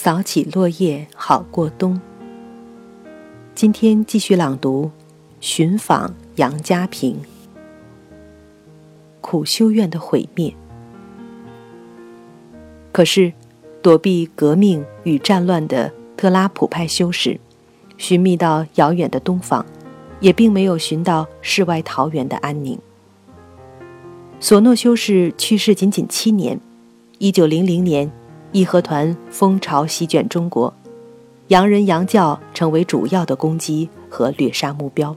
扫起落叶好过冬。今天继续朗读《寻访杨家坪》。苦修院的毁灭。可是，躲避革命与战乱的特拉普派修士，寻觅到遥远的东方，也并没有寻到世外桃源的安宁。索诺修士去世仅仅七年，一九零零年。义和团风潮席卷中国，洋人洋教成为主要的攻击和掠杀目标。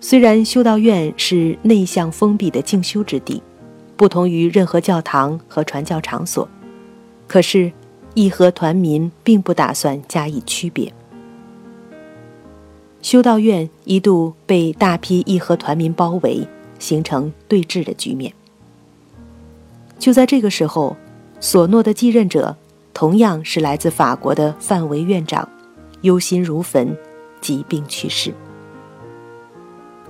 虽然修道院是内向封闭的静修之地，不同于任何教堂和传教场所，可是义和团民并不打算加以区别。修道院一度被大批义和团民包围，形成对峙的局面。就在这个时候。索诺的继任者，同样是来自法国的范维院长，忧心如焚，疾病去世。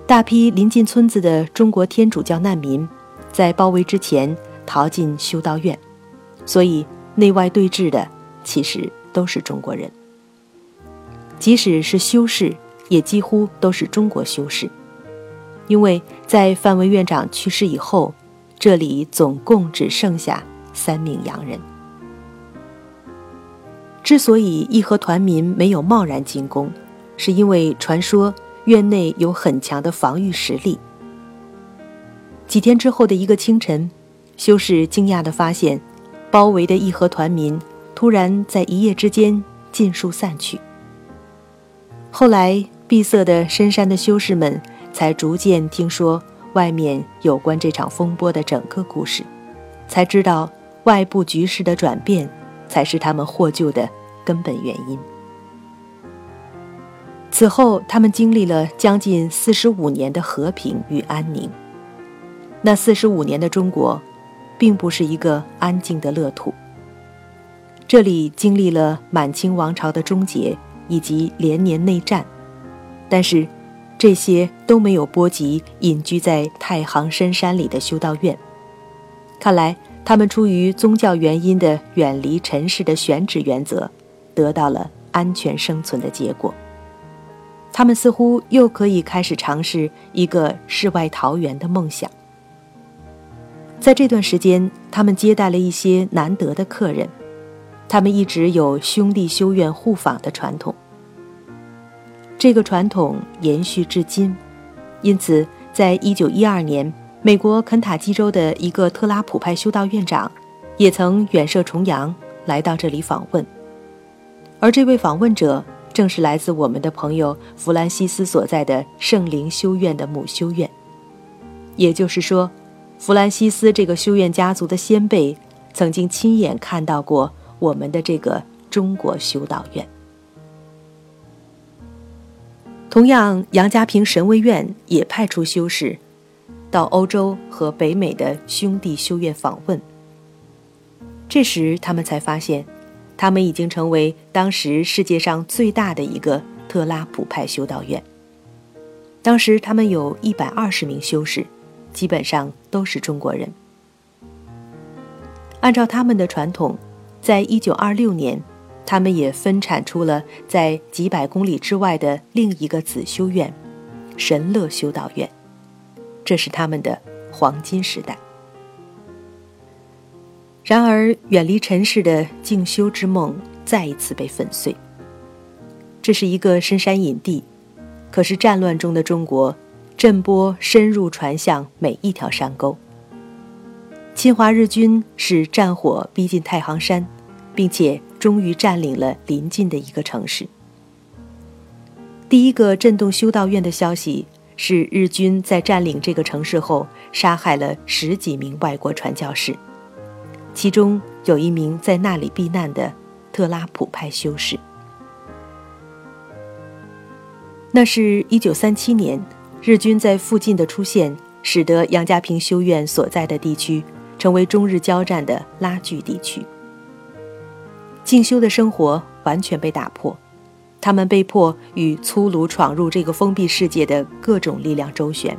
大批临近村子的中国天主教难民，在包围之前逃进修道院，所以内外对峙的其实都是中国人。即使是修士，也几乎都是中国修士，因为在范维院长去世以后，这里总共只剩下。三名洋人。之所以义和团民没有贸然进攻，是因为传说院内有很强的防御实力。几天之后的一个清晨，修士惊讶地发现，包围的义和团民突然在一夜之间尽数散去。后来，闭塞的深山的修士们才逐渐听说外面有关这场风波的整个故事，才知道。外部局势的转变，才是他们获救的根本原因。此后，他们经历了将近四十五年的和平与安宁。那四十五年的中国，并不是一个安静的乐土。这里经历了满清王朝的终结以及连年内战，但是，这些都没有波及隐居在太行深山里的修道院。看来。他们出于宗教原因的远离尘世的选址原则，得到了安全生存的结果。他们似乎又可以开始尝试一个世外桃源的梦想。在这段时间，他们接待了一些难得的客人，他们一直有兄弟修院互访的传统。这个传统延续至今，因此，在一九一二年。美国肯塔基州的一个特拉普派修道院长，也曾远涉重洋来到这里访问，而这位访问者正是来自我们的朋友弗兰西斯所在的圣灵修院的母修院。也就是说，弗兰西斯这个修院家族的先辈曾经亲眼看到过我们的这个中国修道院。同样，杨家坪神威院也派出修士。到欧洲和北美的兄弟修院访问，这时他们才发现，他们已经成为当时世界上最大的一个特拉普派修道院。当时他们有一百二十名修士，基本上都是中国人。按照他们的传统，在一九二六年，他们也分产出了在几百公里之外的另一个子修院——神乐修道院。这是他们的黄金时代。然而，远离尘世的静修之梦再一次被粉碎。这是一个深山隐地，可是战乱中的中国，震波深入传向每一条山沟。侵华日军使战火逼近太行山，并且终于占领了邻近的一个城市。第一个震动修道院的消息。是日军在占领这个城市后，杀害了十几名外国传教士，其中有一名在那里避难的特拉普派修士。那是一九三七年，日军在附近的出现，使得杨家坪修院所在的地区成为中日交战的拉锯地区。进修的生活完全被打破。他们被迫与粗鲁闯入这个封闭世界的各种力量周旋，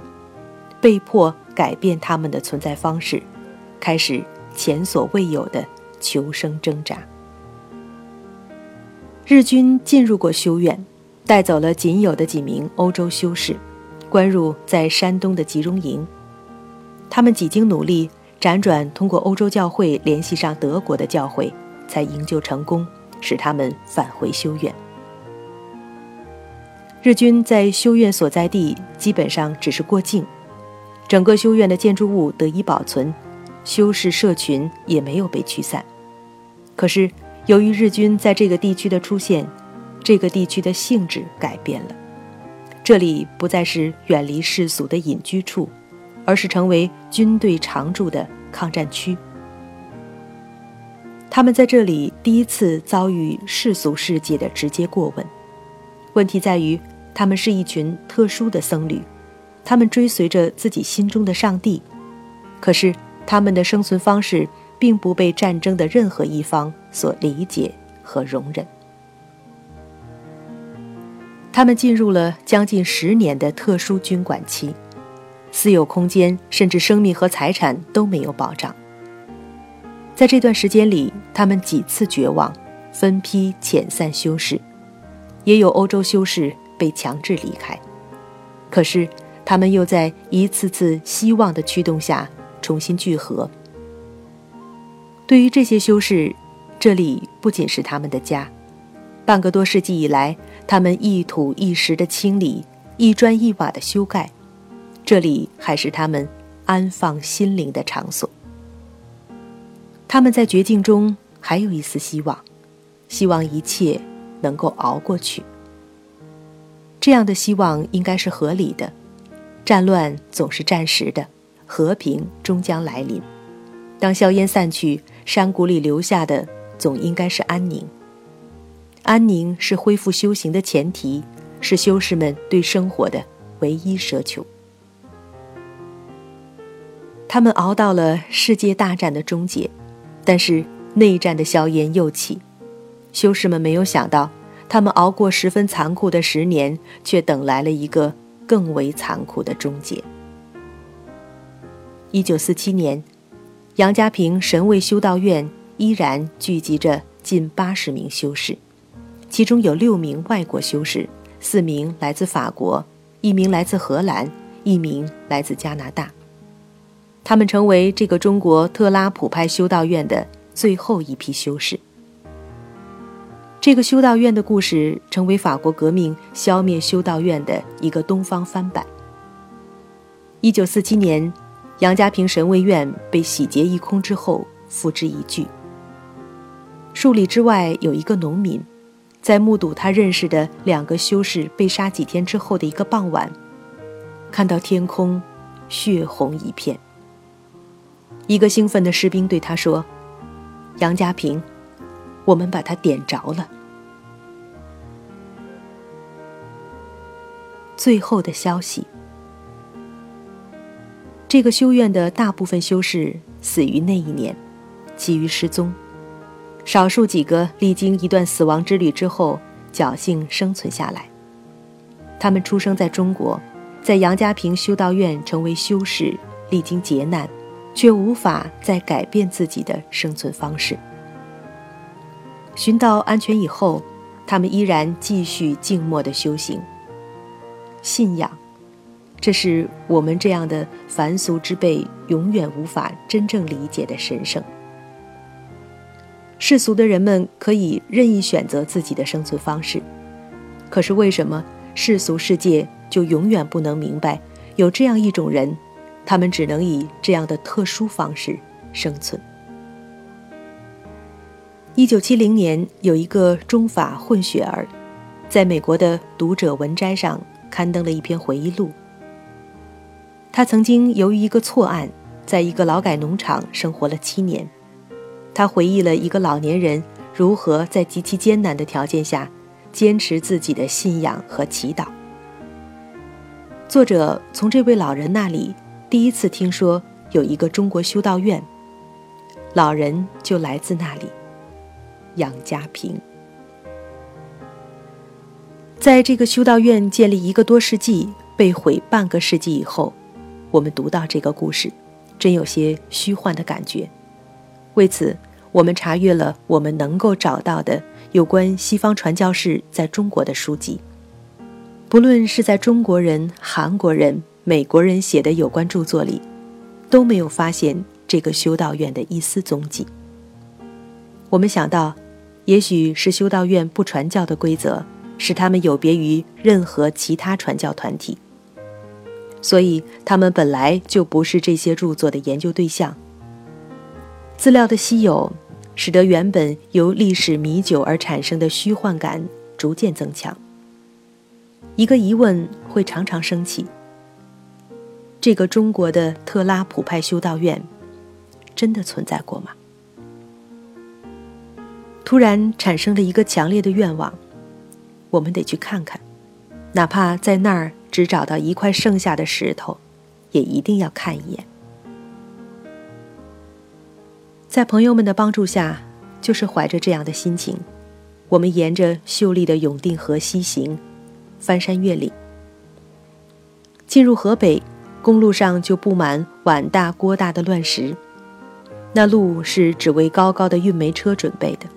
被迫改变他们的存在方式，开始前所未有的求生挣扎。日军进入过修院，带走了仅有的几名欧洲修士，关入在山东的集中营。他们几经努力，辗转通过欧洲教会联系上德国的教会，才营救成功，使他们返回修院。日军在修院所在地基本上只是过境，整个修院的建筑物得以保存，修士社群也没有被驱散。可是，由于日军在这个地区的出现，这个地区的性质改变了，这里不再是远离世俗的隐居处，而是成为军队常驻的抗战区。他们在这里第一次遭遇世俗世界的直接过问，问题在于。他们是一群特殊的僧侣，他们追随着自己心中的上帝，可是他们的生存方式并不被战争的任何一方所理解和容忍。他们进入了将近十年的特殊军管期，私有空间甚至生命和财产都没有保障。在这段时间里，他们几次绝望，分批遣散修士，也有欧洲修士。被强制离开，可是他们又在一次次希望的驱动下重新聚合。对于这些修士，这里不仅是他们的家。半个多世纪以来，他们一土一石的清理，一砖一瓦的修盖，这里还是他们安放心灵的场所。他们在绝境中还有一丝希望，希望一切能够熬过去。这样的希望应该是合理的，战乱总是暂时的，和平终将来临。当硝烟散去，山谷里留下的总应该是安宁。安宁是恢复修行的前提，是修士们对生活的唯一奢求。他们熬到了世界大战的终结，但是内战的硝烟又起，修士们没有想到。他们熬过十分残酷的十年，却等来了一个更为残酷的终结。一九四七年，杨家坪神卫修道院依然聚集着近八十名修士，其中有六名外国修士，四名来自法国，一名来自荷兰，一名来自加拿大。他们成为这个中国特拉普派修道院的最后一批修士。这个修道院的故事成为法国革命消灭修道院的一个东方翻版。一九四七年，杨家坪神卫院被洗劫一空之后，付之一炬。数里之外有一个农民，在目睹他认识的两个修士被杀几天之后的一个傍晚，看到天空血红一片。一个兴奋的士兵对他说：“杨家坪。”我们把它点着了。最后的消息：这个修院的大部分修士死于那一年，其余失踪。少数几个历经一段死亡之旅之后，侥幸生存下来。他们出生在中国，在杨家坪修道院成为修士，历经劫难，却无法再改变自己的生存方式。寻到安全以后，他们依然继续静默的修行。信仰，这是我们这样的凡俗之辈永远无法真正理解的神圣。世俗的人们可以任意选择自己的生存方式，可是为什么世俗世界就永远不能明白，有这样一种人，他们只能以这样的特殊方式生存？一九七零年，有一个中法混血儿，在美国的《读者文摘》上刊登了一篇回忆录。他曾经由于一个错案，在一个劳改农场生活了七年。他回忆了一个老年人如何在极其艰难的条件下坚持自己的信仰和祈祷。作者从这位老人那里第一次听说有一个中国修道院，老人就来自那里。杨家坪，在这个修道院建立一个多世纪、被毁半个世纪以后，我们读到这个故事，真有些虚幻的感觉。为此，我们查阅了我们能够找到的有关西方传教士在中国的书籍，不论是在中国人、韩国人、美国人写的有关著作里，都没有发现这个修道院的一丝踪迹。我们想到，也许是修道院不传教的规则使他们有别于任何其他传教团体，所以他们本来就不是这些著作的研究对象。资料的稀有。使得原本由历史弥久而产生的虚幻感逐渐增强。一个疑问会常常升起：这个中国的特拉普派修道院真的存在过吗？突然产生了一个强烈的愿望，我们得去看看，哪怕在那儿只找到一块剩下的石头，也一定要看一眼。在朋友们的帮助下，就是怀着这样的心情，我们沿着秀丽的永定河西行，翻山越岭。进入河北，公路上就布满碗大锅大的乱石，那路是只为高高的运煤车准备的。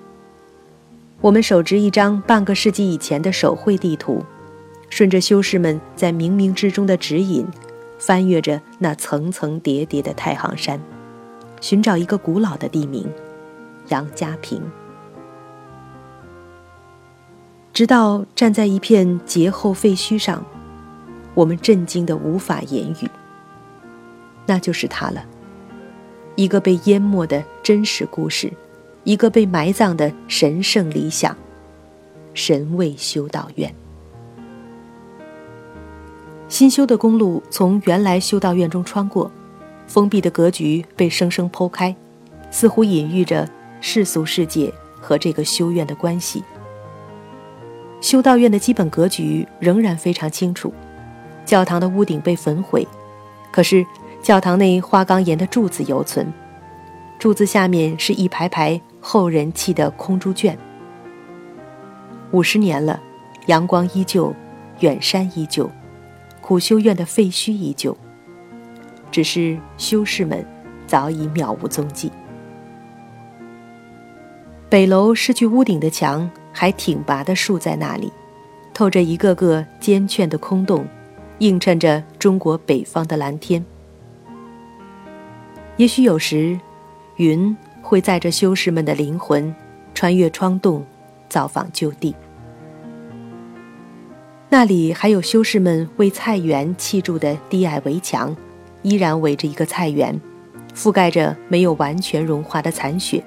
我们手执一张半个世纪以前的手绘地图，顺着修士们在冥冥之中的指引，翻越着那层层叠叠的太行山。寻找一个古老的地名，杨家坪。直到站在一片劫后废墟上，我们震惊的无法言语。那就是它了，一个被淹没的真实故事，一个被埋葬的神圣理想——神卫修道院。新修的公路从原来修道院中穿过。封闭的格局被生生剖开，似乎隐喻着世俗世界和这个修院的关系。修道院的基本格局仍然非常清楚，教堂的屋顶被焚毁，可是教堂内花岗岩的柱子犹存，柱子下面是一排排后人砌的空猪圈。五十年了，阳光依旧，远山依旧，苦修院的废墟依旧。只是修士们早已渺无踪迹。北楼失去屋顶的墙还挺拔地竖在那里，透着一个个尖券的空洞，映衬着中国北方的蓝天。也许有时，云会载着修士们的灵魂，穿越窗洞，造访旧地。那里还有修士们为菜园砌筑的低矮围墙。依然围着一个菜园，覆盖着没有完全融化的残雪。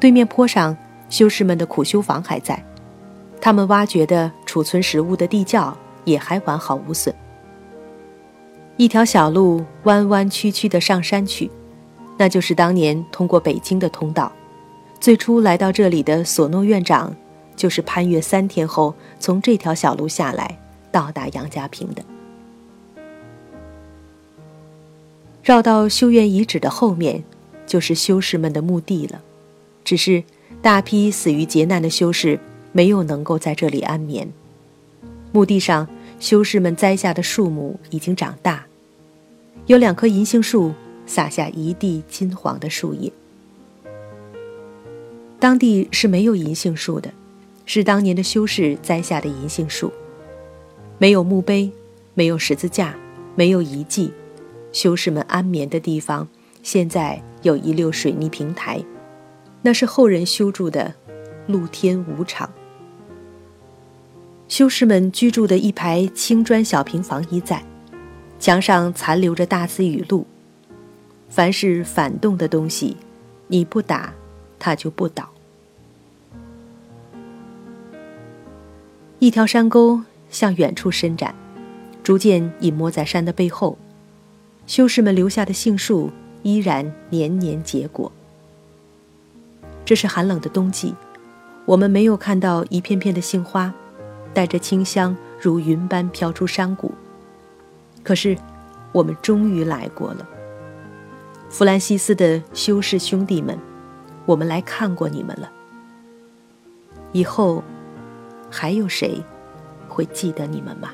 对面坡上，修士们的苦修房还在，他们挖掘的储存食物的地窖也还完好无损。一条小路弯弯曲曲地上山去，那就是当年通过北京的通道。最初来到这里的索诺院长，就是攀越三天后从这条小路下来，到达杨家坪的。绕到修院遗址的后面，就是修士们的墓地了。只是大批死于劫难的修士没有能够在这里安眠。墓地上，修士们栽下的树木已经长大，有两棵银杏树洒下一地金黄的树叶。当地是没有银杏树的，是当年的修士栽下的银杏树。没有墓碑，没有十字架，没有遗迹。修士们安眠的地方，现在有一溜水泥平台，那是后人修筑的露天舞场。修士们居住的一排青砖小平房一在，墙上残留着大字语录：“凡是反动的东西，你不打，它就不倒。”一条山沟向远处伸展，逐渐隐没在山的背后。修士们留下的杏树依然年年结果。这是寒冷的冬季，我们没有看到一片片的杏花，带着清香如云般飘出山谷。可是，我们终于来过了。弗兰西斯的修士兄弟们，我们来看过你们了。以后，还有谁会记得你们吗？